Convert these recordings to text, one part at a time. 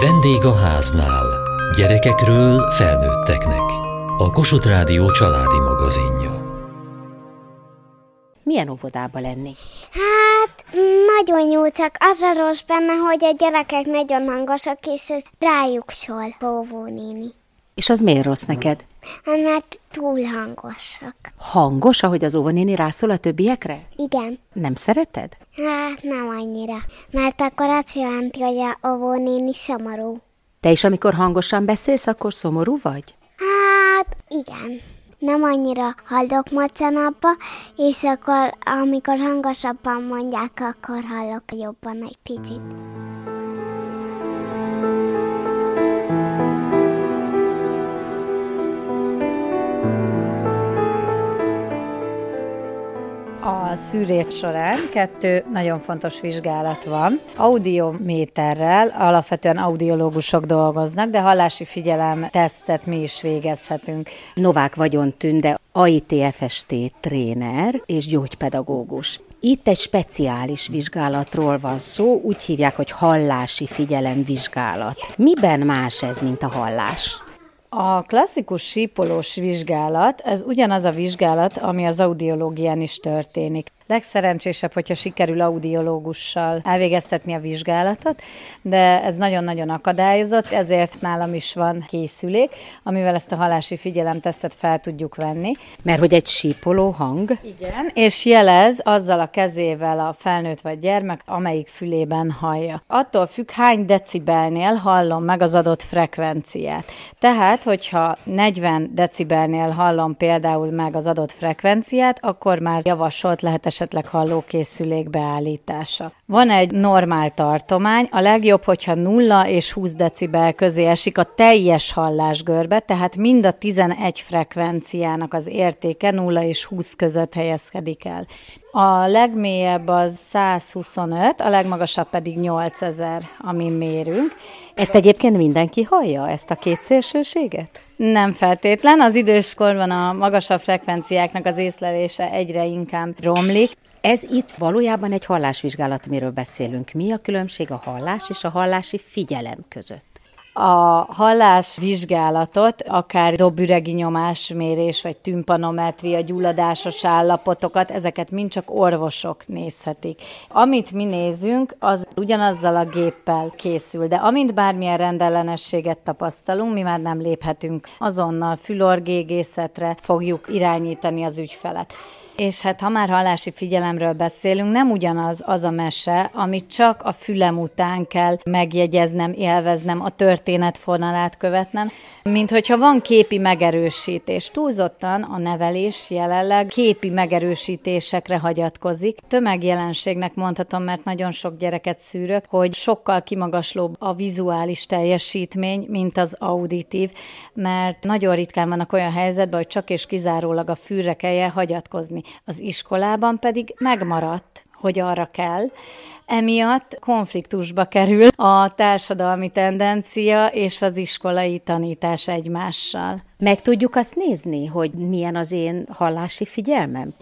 Vendég a háznál. Gyerekekről felnőtteknek. A Kossuth Rádió családi magazinja. Milyen óvodába lenni? Hát, nagyon jó, csak az a rossz benne, hogy a gyerekek nagyon hangosak, és rájuk szól, óvónéni. És az miért rossz neked? Hát, mert túl hangosak. Hangos, ahogy az óvonéni rászól a többiekre? Igen. Nem szereted? Hát nem annyira, mert akkor azt jelenti, hogy a óvónéni szomorú. Te is, amikor hangosan beszélsz, akkor szomorú vagy? Hát igen. Nem annyira hallok mostanapba, és akkor amikor hangosabban mondják, akkor hallok jobban egy picit. A szűrés során kettő nagyon fontos vizsgálat van. Audiométerrel alapvetően audiológusok dolgoznak, de hallási figyelem tesztet mi is végezhetünk. Novák Vagyon Tünde, AITFST tréner és gyógypedagógus. Itt egy speciális vizsgálatról van szó, úgy hívják, hogy hallási figyelem vizsgálat. Miben más ez, mint a hallás? A klasszikus sípolós vizsgálat, ez ugyanaz a vizsgálat, ami az audiológián is történik. Legszerencsésebb, hogyha sikerül audiológussal elvégeztetni a vizsgálatot, de ez nagyon-nagyon akadályozott, ezért nálam is van készülék, amivel ezt a halási figyelemtesztet fel tudjuk venni. Mert hogy egy sípoló hang? Igen, és jelez azzal a kezével a felnőtt vagy gyermek, amelyik fülében hallja. Attól függ, hány decibelnél hallom meg az adott frekvenciát. Tehát, hogyha 40 decibelnél hallom például meg az adott frekvenciát, akkor már javasolt lehet esetleg hallókészülék beállítása. Van egy normál tartomány, a legjobb, hogyha 0 és 20 decibel közé esik a teljes hallásgörbe, tehát mind a 11 frekvenciának az értéke 0 és 20 között helyezkedik el. A legmélyebb az 125, a legmagasabb pedig 8000, amin mérünk. Ezt egyébként mindenki hallja, ezt a két szélsőséget? Nem feltétlen. Az időskorban a magasabb frekvenciáknak az észlelése egyre inkább romlik. Ez itt valójában egy hallásvizsgálat, miről beszélünk. Mi a különbség a hallás és a hallási figyelem között? A hallás vizsgálatot, akár dobüregi nyomásmérés, vagy tümpanometria, gyulladásos állapotokat, ezeket mind csak orvosok nézhetik. Amit mi nézünk, az ugyanazzal a géppel készül, de amint bármilyen rendellenességet tapasztalunk, mi már nem léphetünk azonnal fülorgégészetre fogjuk irányítani az ügyfelet. És hát ha már hallási figyelemről beszélünk, nem ugyanaz az a mese, amit csak a fülem után kell megjegyeznem, élveznem, a történetfonalát követnem, mint hogyha van képi megerősítés. Túlzottan a nevelés jelenleg képi megerősítésekre hagyatkozik. Tömegjelenségnek mondhatom, mert nagyon sok gyereket szűrök, hogy sokkal kimagaslóbb a vizuális teljesítmény, mint az auditív, mert nagyon ritkán vannak olyan helyzetben, hogy csak és kizárólag a fűre kelljen hagyatkozni. Az iskolában pedig megmaradt, hogy arra kell, emiatt konfliktusba kerül a társadalmi tendencia és az iskolai tanítás egymással. Meg tudjuk azt nézni, hogy milyen az én hallási figyelmem?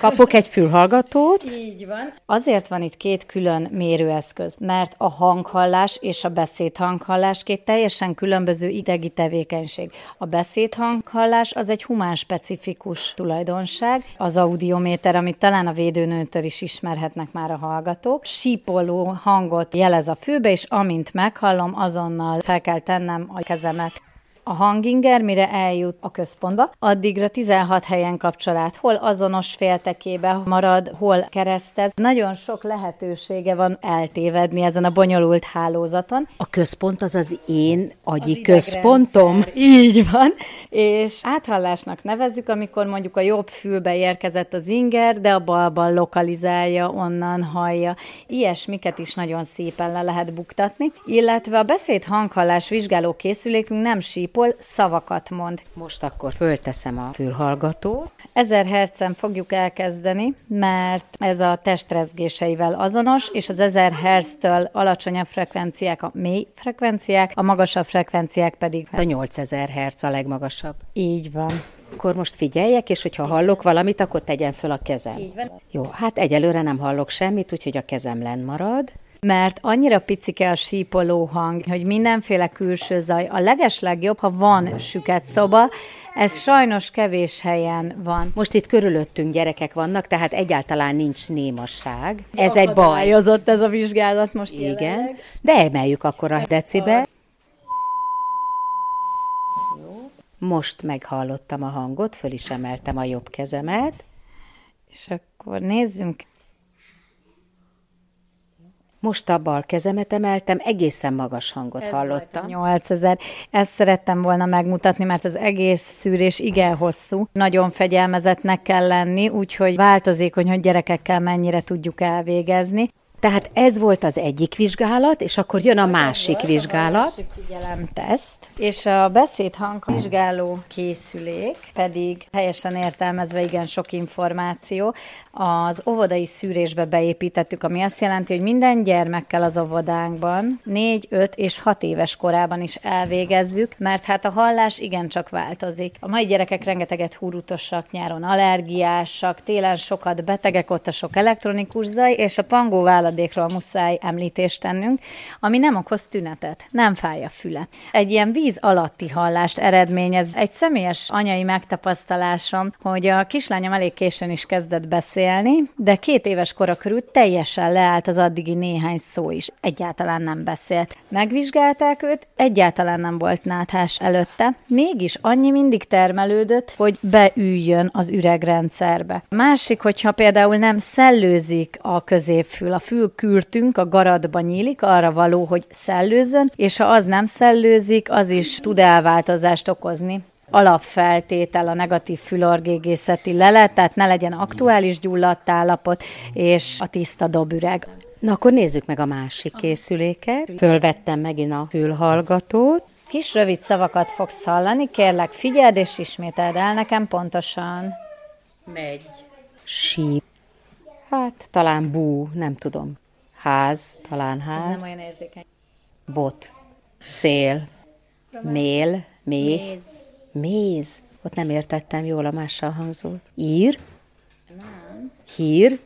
Kapok egy fülhallgatót? Így van. Azért van itt két külön mérőeszköz, mert a hanghallás és a beszédhanghallás két teljesen különböző idegi tevékenység. A beszédhanghallás az egy humán specifikus tulajdonság, az audiométer, amit talán a védőnőtől is ismerhetnek már a hallgatók, sípoló hangot jelez a fülbe, és amint meghallom, azonnal fel kell tennem a kezemet a hanginger, mire eljut a központba, addigra 16 helyen kapcsolát, hol azonos féltekébe marad, hol keresztez. Nagyon sok lehetősége van eltévedni ezen a bonyolult hálózaton. A központ az az én agyi az központom? Így van. És áthallásnak nevezzük, amikor mondjuk a jobb fülbe érkezett az inger, de a balban lokalizálja, onnan hallja. Ilyesmiket is nagyon szépen le lehet buktatni. Illetve a beszéd hanghallás vizsgáló készülékünk nem síp sípol, szavakat mond. Most akkor fölteszem a fülhallgatót. 1000 hercen fogjuk elkezdeni, mert ez a testrezgéseivel azonos, és az 1000 hertztől alacsonyabb frekvenciák a mély frekvenciák, a magasabb frekvenciák pedig... A 8000 hertz a legmagasabb. Így van. Akkor most figyeljek, és hogyha hallok valamit, akkor tegyen föl a kezem. Így van. Jó, hát egyelőre nem hallok semmit, úgyhogy a kezem len marad. Mert annyira picike a sípoló hang, hogy mindenféle külső zaj. A leges legjobb, ha van süket szoba, ez sajnos kevés helyen van. Most itt körülöttünk gyerekek vannak, tehát egyáltalán nincs némasság. Ez egy baj. ez a vizsgálat most Igen, jelenleg. de emeljük akkor a decibe. Most meghallottam a hangot, föl is emeltem a jobb kezemet. És akkor nézzünk most a bal kezemet emeltem, egészen magas hangot Ez hallottam. 8000. Ezt szerettem volna megmutatni, mert az egész szűrés igen hosszú. Nagyon fegyelmezetnek kell lenni, úgyhogy változik, hogy gyerekekkel mennyire tudjuk elvégezni. Tehát ez volt az egyik vizsgálat, és akkor jön a másik vizsgálat. A figyelemteszt, és a beszédhang vizsgáló készülék pedig helyesen értelmezve igen sok információ. Az óvodai szűrésbe beépítettük, ami azt jelenti, hogy minden gyermekkel az óvodánkban 4, 5 és 6 éves korában is elvégezzük, mert hát a hallás igencsak változik. A mai gyerekek rengeteget húrutosak, nyáron allergiásak, télen sokat betegek, ott a sok elektronikus zaj, és a pangó váladékról muszáj említést tennünk, ami nem okoz tünetet, nem fáj a füle. Egy ilyen víz alatti hallást eredményez. Egy személyes anyai megtapasztalásom, hogy a kislányom elég későn is kezdett beszélni, de két éves kora körül teljesen leállt az addigi néhány szó is. Egyáltalán nem beszélt. Megvizsgálták őt, egyáltalán nem volt náthás előtte, mégis annyi mindig termelődött, hogy beüljön az üregrendszerbe. Másik, hogyha például nem szellőzik a középfül, a fülkürtünk a garadba nyílik, arra való, hogy szellőzön, és ha az nem szellőzik, az is tud elváltozást okozni alapfeltétel a negatív fülorgégészeti lelet, tehát ne legyen aktuális gyulladt állapot, és a tiszta dobüreg. Na akkor nézzük meg a másik készüléket. Fölvettem megint a fülhallgatót. Kis rövid szavakat fogsz hallani, kérlek figyeld és ismételd el nekem pontosan. Megy. Síp. Hát talán bú, nem tudom. Ház, talán ház. Ez nem olyan érzékeny. Bot. Szél. Mél. Méh. Méz. Méz. Ott nem értettem jól a mással hangzót. Ír. Nem. Hír.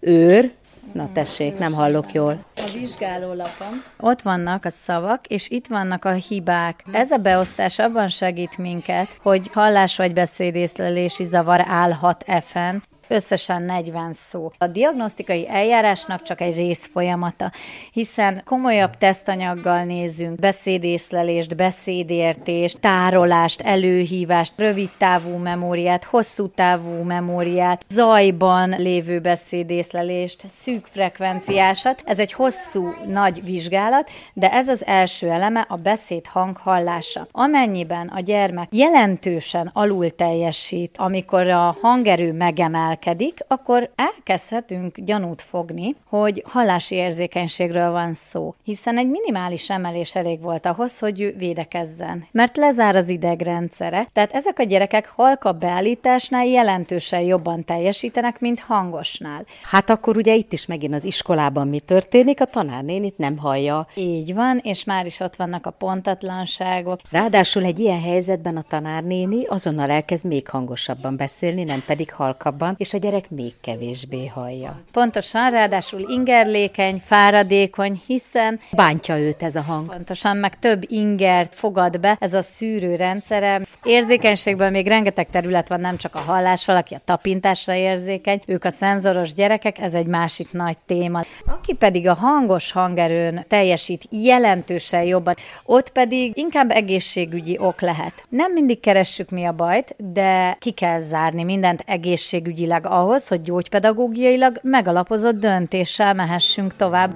Őr. Na tessék, nem hallok jól. A vizsgálólapon ott vannak a szavak, és itt vannak a hibák. Ez a beosztás abban segít minket, hogy hallás vagy beszédészlelési zavar állhat efen, összesen 40 szó. A diagnosztikai eljárásnak csak egy rész folyamata, hiszen komolyabb tesztanyaggal nézünk beszédészlelést, beszédértést, tárolást, előhívást, rövid távú memóriát, hosszú távú memóriát, zajban lévő beszédészlelést, szűk frekvenciásat. Ez egy hosszú, nagy vizsgálat, de ez az első eleme a beszéd hang hallása. Amennyiben a gyermek jelentősen alul teljesít, amikor a hangerő megemel, emelkedik, akkor elkezdhetünk gyanút fogni, hogy hallási érzékenységről van szó, hiszen egy minimális emelés elég volt ahhoz, hogy ő védekezzen, mert lezár az idegrendszere, tehát ezek a gyerekek halkabb beállításnál jelentősen jobban teljesítenek, mint hangosnál. Hát akkor ugye itt is megint az iskolában mi történik, a tanárnénit nem hallja. Így van, és már is ott vannak a pontatlanságok. Ráadásul egy ilyen helyzetben a tanárnéni azonnal elkezd még hangosabban beszélni, nem pedig halkabban, és a gyerek még kevésbé hallja. Pontosan, ráadásul ingerlékeny, fáradékony, hiszen bántja őt ez a hang. Pontosan, meg több ingert fogad be ez a szűrő rendszere. Érzékenységben még rengeteg terület van, nem csak a hallás, valaki a tapintásra érzékeny, ők a szenzoros gyerekek, ez egy másik nagy téma. Aki pedig a hangos hangerőn teljesít jelentősen jobban, ott pedig inkább egészségügyi ok lehet. Nem mindig keressük mi a bajt, de ki kell zárni mindent egészségügyileg tényleg ahhoz, hogy gyógypedagógiailag megalapozott döntéssel mehessünk tovább.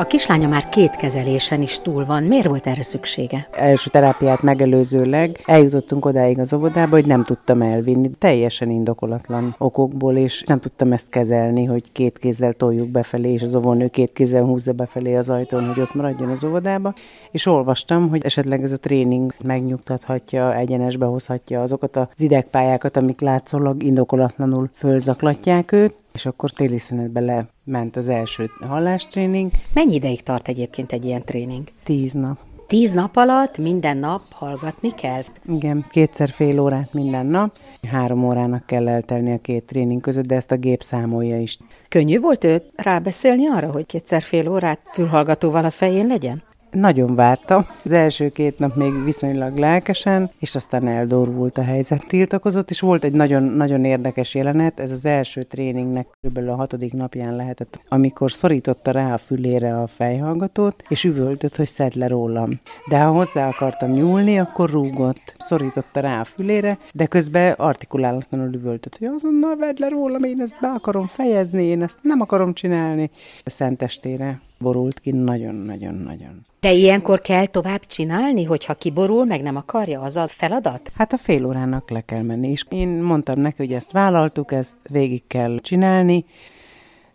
A kislánya már két kezelésen is túl van. Miért volt erre szüksége? Első terápiát megelőzőleg eljutottunk odáig az óvodába, hogy nem tudtam elvinni. Teljesen indokolatlan okokból, és nem tudtam ezt kezelni, hogy két kézzel toljuk befelé, és az óvónő két kézzel húzza befelé az ajtón, hogy ott maradjon az óvodába. És olvastam, hogy esetleg ez a tréning megnyugtathatja, egyenesbe hozhatja azokat az idegpályákat, amik látszólag indokolatlanul fölzaklatják őt, és akkor téli szünetbe lement az első hallástréning. Mennyi ideig tart egyébként egy ilyen tréning? Tíz nap. Tíz nap alatt minden nap hallgatni kell? Igen, kétszer fél órát minden nap. Három órának kell eltelni a két tréning között, de ezt a gép számolja is. Könnyű volt őt rábeszélni arra, hogy kétszer fél órát fülhallgatóval a fején legyen? Nagyon vártam. Az első két nap még viszonylag lelkesen, és aztán eldorult a helyzet, tiltakozott, és volt egy nagyon-nagyon érdekes jelenet, ez az első tréningnek kb. a hatodik napján lehetett, amikor szorította rá a fülére a fejhallgatót, és üvöltött, hogy szedd le rólam. De ha hozzá akartam nyúlni, akkor rúgott. Szorította rá a fülére, de közben artikulálatlanul üvöltött, hogy azonnal vedd le rólam, én ezt be akarom fejezni, én ezt nem akarom csinálni. A szentestére borult ki nagyon-nagyon-nagyon. De ilyenkor kell tovább csinálni, hogyha kiborul, meg nem akarja, az a feladat? Hát a fél órának le kell menni, és én mondtam neki, hogy ezt vállaltuk, ezt végig kell csinálni,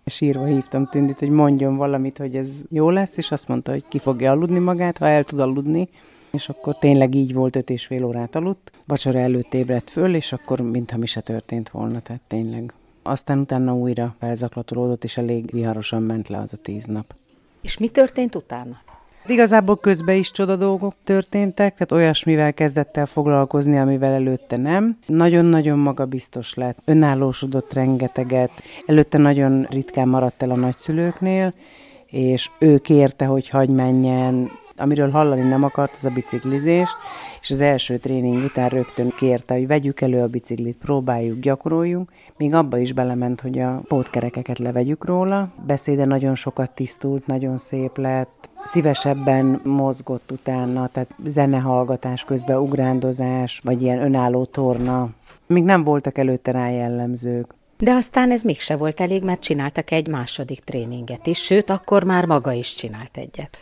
és írva hívtam Tündit, hogy mondjon valamit, hogy ez jó lesz, és azt mondta, hogy ki fogja aludni magát, ha el tud aludni, és akkor tényleg így volt, öt és fél órát aludt. Vacsora előtt ébredt föl, és akkor mintha mi se történt volna, tehát tényleg. Aztán utána újra felzaklatolódott, és elég viharosan ment le az a tíz nap. És mi történt utána? Igazából közben is csoda dolgok történtek, tehát olyasmivel kezdett el foglalkozni, amivel előtte nem. Nagyon-nagyon magabiztos lett, önállósodott rengeteget, előtte nagyon ritkán maradt el a nagyszülőknél, és ő kérte, hogy hagy menjen, amiről hallani nem akart, az a biciklizés, és az első tréning után rögtön kérte, hogy vegyük elő a biciklit, próbáljuk, gyakoroljunk, még abba is belement, hogy a pótkerekeket levegyük róla. Beszéde nagyon sokat tisztult, nagyon szép lett, szívesebben mozgott utána, tehát zenehallgatás közben ugrándozás, vagy ilyen önálló torna. Még nem voltak előtte rá jellemzők. De aztán ez mégse volt elég, mert csináltak egy második tréninget is, sőt, akkor már maga is csinált egyet.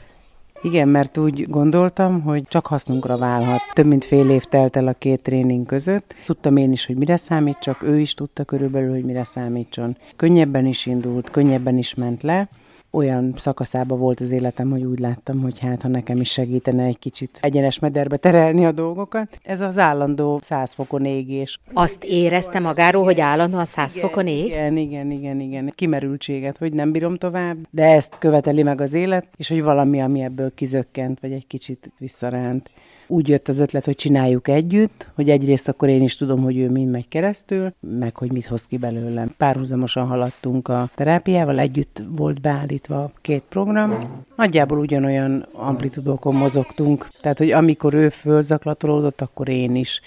Igen, mert úgy gondoltam, hogy csak hasznunkra válhat. Több mint fél év telt el a két tréning között. Tudtam én is, hogy mire számít, csak ő is tudta körülbelül, hogy mire számítson. Könnyebben is indult, könnyebben is ment le, olyan szakaszába volt az életem, hogy úgy láttam, hogy hát ha nekem is segítene egy kicsit egyenes mederbe terelni a dolgokat. Ez az állandó száz fokon égés. Azt érezte magáról, hogy állandóan száz igen, fokon ég? Igen, igen, igen, igen. Kimerültséget, hogy nem bírom tovább, de ezt követeli meg az élet, és hogy valami, ami ebből kizökkent, vagy egy kicsit visszaránt úgy jött az ötlet, hogy csináljuk együtt, hogy egyrészt akkor én is tudom, hogy ő mind megy keresztül, meg hogy mit hoz ki belőlem. Párhuzamosan haladtunk a terápiával, együtt volt beállítva két program. Nagyjából ugyanolyan amplitudókon mozogtunk, tehát hogy amikor ő fölzaklatolódott, akkor én is.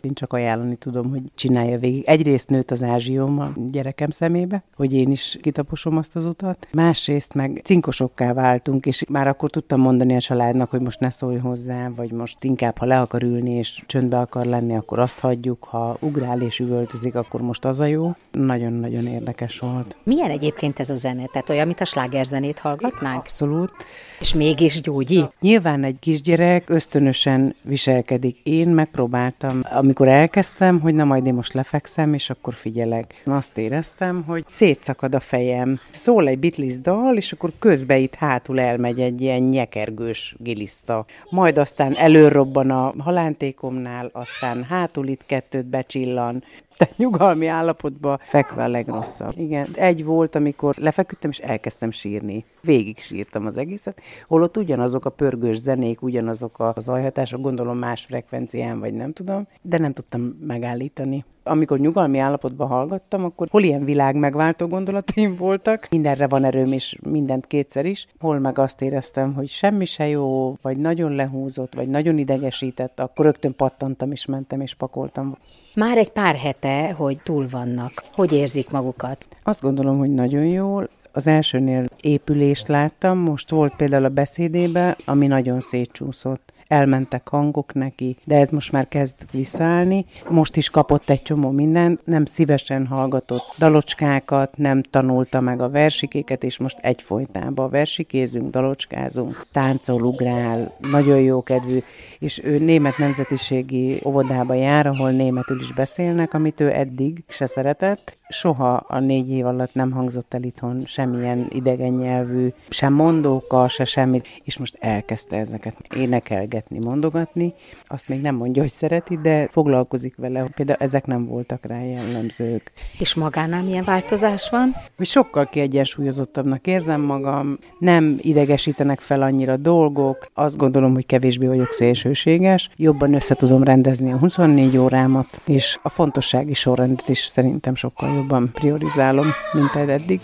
Én csak ajánlani tudom, hogy csinálja végig. Egyrészt nőtt az ázsióm a gyerekem szemébe, hogy én is kitaposom azt az utat. Másrészt meg cinkosokká váltunk, és már akkor tudtam mondani a családnak, hogy most ne szólj hozzá, vagy most inkább, ha le akar ülni és csöndbe akar lenni, akkor azt hagyjuk, ha ugrál és üvöltözik, akkor most az a jó. Nagyon-nagyon érdekes volt. Milyen egyébként ez a zene? Tehát olyan, mint a slágerzenét hallgatnánk? Abszolút. És mégis gyógyi? Nyilván egy kisgyerek ösztönösen viselkedik. Én megpróbáltam, amikor elkezdtem, hogy na majd én most lefekszem, és akkor figyelek. Azt éreztem, hogy szétszakad a fejem. Szól egy Beatles dal, és akkor közbe itt hátul elmegy egy ilyen nyekergős giliszta. Majd aztán előrobban a halántékomnál, aztán hátul itt kettőt becsillan, tehát nyugalmi állapotban fekve a legrosszabb. Igen, egy volt, amikor lefeküdtem, és elkezdtem sírni. Végig sírtam az egészet, holott ugyanazok a pörgős zenék, ugyanazok a zajhatások, gondolom más frekvencián, vagy nem tudom, de nem tudtam megállítani. Amikor nyugalmi állapotban hallgattam, akkor hol ilyen világ megváltó gondolataim voltak, mindenre van erőm, és mindent kétszer is, hol meg azt éreztem, hogy semmi se jó, vagy nagyon lehúzott, vagy nagyon idegesített, akkor rögtön pattantam, és mentem, és pakoltam. Már egy pár hete, hogy túl vannak. Hogy érzik magukat? Azt gondolom, hogy nagyon jól. Az elsőnél épülést láttam, most volt például a beszédébe, ami nagyon szétcsúszott elmentek hangok neki, de ez most már kezd visszaállni. Most is kapott egy csomó mindent, nem szívesen hallgatott dalocskákat, nem tanulta meg a versikéket, és most egyfolytában versikézünk, dalocskázunk, táncol, ugrál, nagyon jó kedvű, és ő német nemzetiségi óvodába jár, ahol németül is beszélnek, amit ő eddig se szeretett, soha a négy év alatt nem hangzott el itthon semmilyen idegen nyelvű, sem mondóka, se semmit, és most elkezdte ezeket énekelgetni énekelgetni, mondogatni. Azt még nem mondja, hogy szereti, de foglalkozik vele. Például ezek nem voltak rá jellemzők. És magánál milyen változás van? Hogy sokkal kiegyensúlyozottabbnak érzem magam, nem idegesítenek fel annyira dolgok, azt gondolom, hogy kevésbé vagyok szélsőséges, jobban össze tudom rendezni a 24 órámat, és a fontossági sorrendet is szerintem sokkal jobban priorizálom, mint eddig.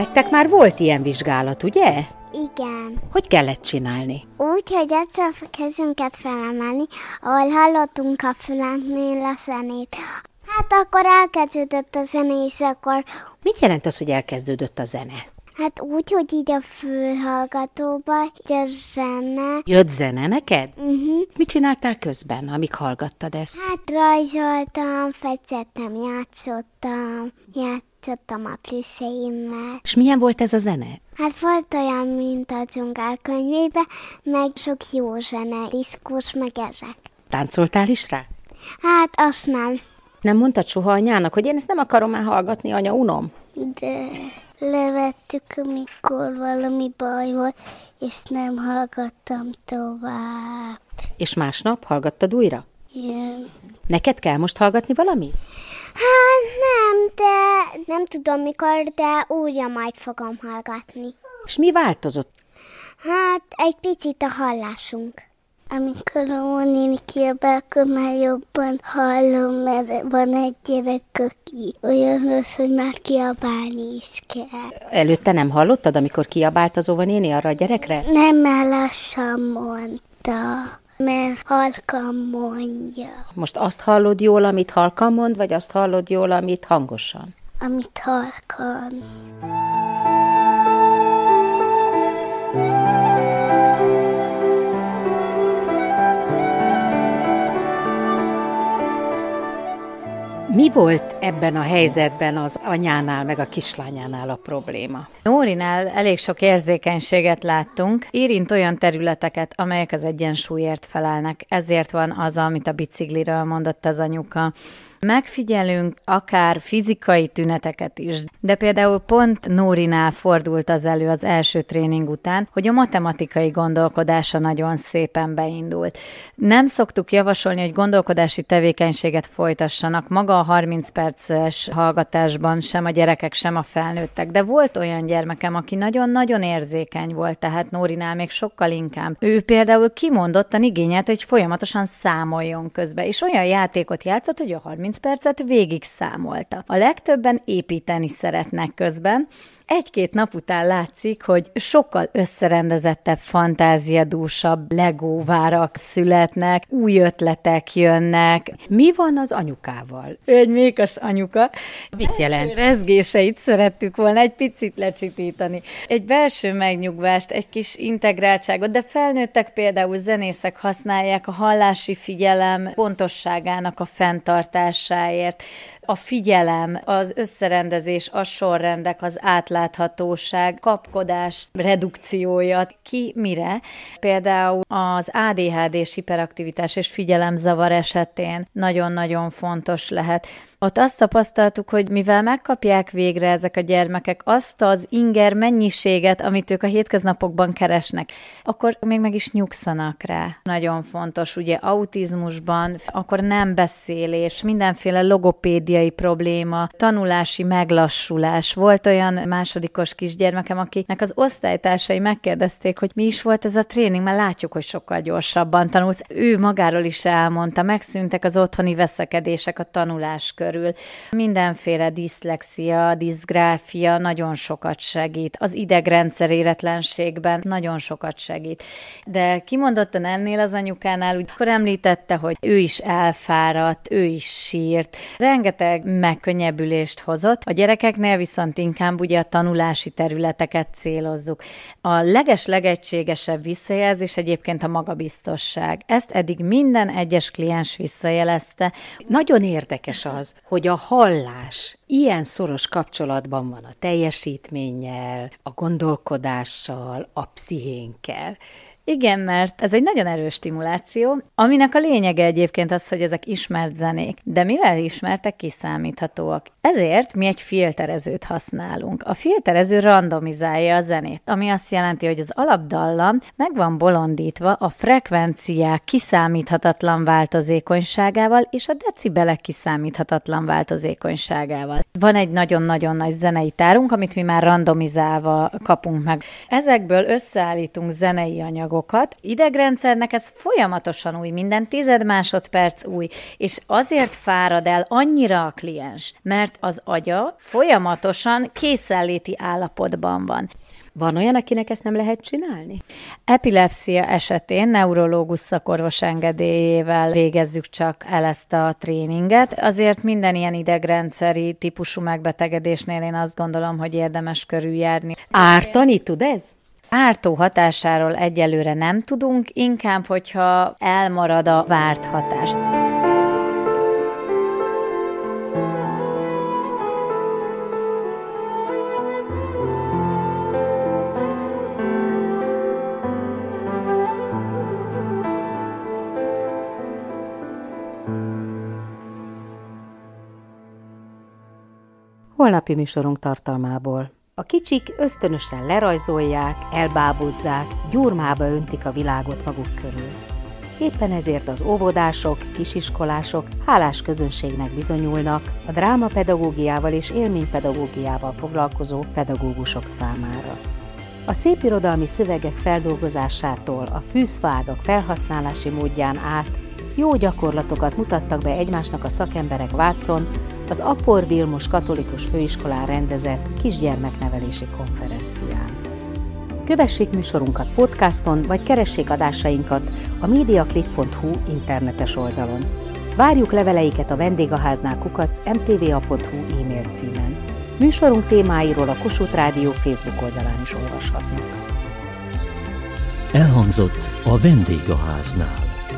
Nektek már volt ilyen vizsgálat, ugye? Igen. Hogy kellett csinálni? Úgy, hogy egyszer a kezünket felemelni, ahol hallottunk a fülünknél a zenét. Hát akkor elkezdődött a zene, és akkor... Mit jelent az, hogy elkezdődött a zene? Hát úgy, hogy így a fülhallgatóba, így a zene. Jött zene neked? Uh-huh. Mit csináltál közben, amíg hallgattad ezt? Hát rajzoltam, fecsettem, játszottam, játszottam a plüsszeimmel. És milyen volt ez a zene? Hát volt olyan, mint a dzsungál könyvébe, meg sok jó zene, diszkurs, meg ezek. Táncoltál is rá? Hát azt nem, Nem mondtad soha anyának, hogy én ezt nem akarom már hallgatni, anya, unom? de levettük, amikor valami baj volt, és nem hallgattam tovább. És másnap hallgattad újra? Igen. Neked kell most hallgatni valamit? Hát nem, de nem tudom mikor, de újra majd fogom hallgatni. És mi változott? Hát egy picit a hallásunk. Amikor a néni kiabál, akkor már jobban hallom, mert van egy gyerek, aki olyan rossz, hogy már kiabálni is kell. Előtte nem hallottad, amikor kiabált az óvanéni arra a gyerekre? Nem, mert lassan mondta, mert halkan mondja, Most azt hallod jól, amit halkan mond, vagy azt hallod jól, amit hangosan? amit halkan. Mi volt ebben a helyzetben az anyánál, meg a kislányánál a probléma? Nórinál elég sok érzékenységet láttunk, érint olyan területeket, amelyek az egyensúlyért felelnek. Ezért van az, amit a bicikliről mondott az anyuka. Megfigyelünk akár fizikai tüneteket is, de például pont Nórinál fordult az elő az első tréning után, hogy a matematikai gondolkodása nagyon szépen beindult. Nem szoktuk javasolni, hogy gondolkodási tevékenységet folytassanak maga a 30 perces hallgatásban, sem a gyerekek, sem a felnőttek, de volt olyan gyermekem, aki nagyon-nagyon érzékeny volt, tehát Nórinál még sokkal inkább. Ő például kimondottan igényelt, hogy folyamatosan számoljon közbe, és olyan játékot játszott, hogy a 30 percet végig számolta. A legtöbben építeni szeretnek közben, egy-két nap után látszik, hogy sokkal összerendezettebb, fantáziadúsabb legóvárak születnek, új ötletek jönnek. Mi van az anyukával? Ő egy mékas anyuka. Mit jelent? Rezgéseit szerettük volna egy picit lecsitítani. Egy belső megnyugvást, egy kis integráltságot, de felnőttek például zenészek használják a hallási figyelem pontosságának a fenntartásáért a figyelem, az összerendezés, a sorrendek, az átláthatóság, kapkodás redukciója, ki mire. Például az ADHD-s hiperaktivitás és figyelemzavar esetén nagyon-nagyon fontos lehet. Ott azt tapasztaltuk, hogy mivel megkapják végre ezek a gyermekek azt az inger mennyiséget, amit ők a hétköznapokban keresnek, akkor még meg is nyugszanak rá. Nagyon fontos, ugye autizmusban, akkor nem beszélés, mindenféle logopédiai probléma, tanulási meglassulás. Volt olyan másodikos kisgyermekem, akinek az osztálytársai megkérdezték, hogy mi is volt ez a tréning, mert látjuk, hogy sokkal gyorsabban tanulsz. Ő magáról is elmondta, megszűntek az otthoni veszekedések a tanulás körül. Mindenféle diszlexia, diszgráfia nagyon sokat segít. Az idegrendszer éretlenségben nagyon sokat segít. De kimondottan ennél az anyukánál, úgy akkor említette, hogy ő is elfáradt, ő is sírt, rengeteg megkönnyebbülést hozott. A gyerekeknél viszont inkább ugye a tanulási területeket célozzuk. A leges-legegységesebb visszajelzés egyébként a magabiztosság. Ezt eddig minden egyes kliens visszajelezte. Nagyon érdekes az, hogy a hallás ilyen szoros kapcsolatban van a teljesítménnyel, a gondolkodással, a pszichénkkel. Igen, mert ez egy nagyon erős stimuláció, aminek a lényege egyébként az, hogy ezek ismert zenék. De mivel ismertek, kiszámíthatóak. Ezért mi egy filterezőt használunk. A filterező randomizálja a zenét, ami azt jelenti, hogy az alapdallam meg van bolondítva a frekvenciák kiszámíthatatlan változékonyságával és a decibelek kiszámíthatatlan változékonyságával. Van egy nagyon-nagyon nagy zenei tárunk, amit mi már randomizálva kapunk meg. Ezekből összeállítunk zenei anyagokat. Idegrendszernek ez folyamatosan új, minden tized másodperc új, és azért fárad el annyira a kliens, mert az agya folyamatosan készenléti állapotban van. Van olyan, akinek ezt nem lehet csinálni? Epilepszia esetén neurológus szakorvos engedélyével végezzük csak el ezt a tréninget. Azért minden ilyen idegrendszeri típusú megbetegedésnél én azt gondolom, hogy érdemes körüljárni. Ártani tud ez? Ártó hatásáról egyelőre nem tudunk, inkább, hogyha elmarad a várt hatás. Holnapi műsorunk tartalmából. A kicsik ösztönösen lerajzolják, elbábozzák, gyurmába öntik a világot maguk körül. Éppen ezért az óvodások, kisiskolások hálás közönségnek bizonyulnak a drámapedagógiával és élménypedagógiával foglalkozó pedagógusok számára. A szépirodalmi szövegek feldolgozásától a fűszfágak felhasználási módján át jó gyakorlatokat mutattak be egymásnak a szakemberek Vácon, az Apor Vilmos Katolikus Főiskolán rendezett kisgyermeknevelési konferencián. Kövessék műsorunkat podcaston, vagy keressék adásainkat a mediaclip.hu internetes oldalon. Várjuk leveleiket a vendégháznál kukac mtva.hu e-mail címen. Műsorunk témáiról a Kossuth Rádió Facebook oldalán is olvashatnak. Elhangzott a vendégháznál.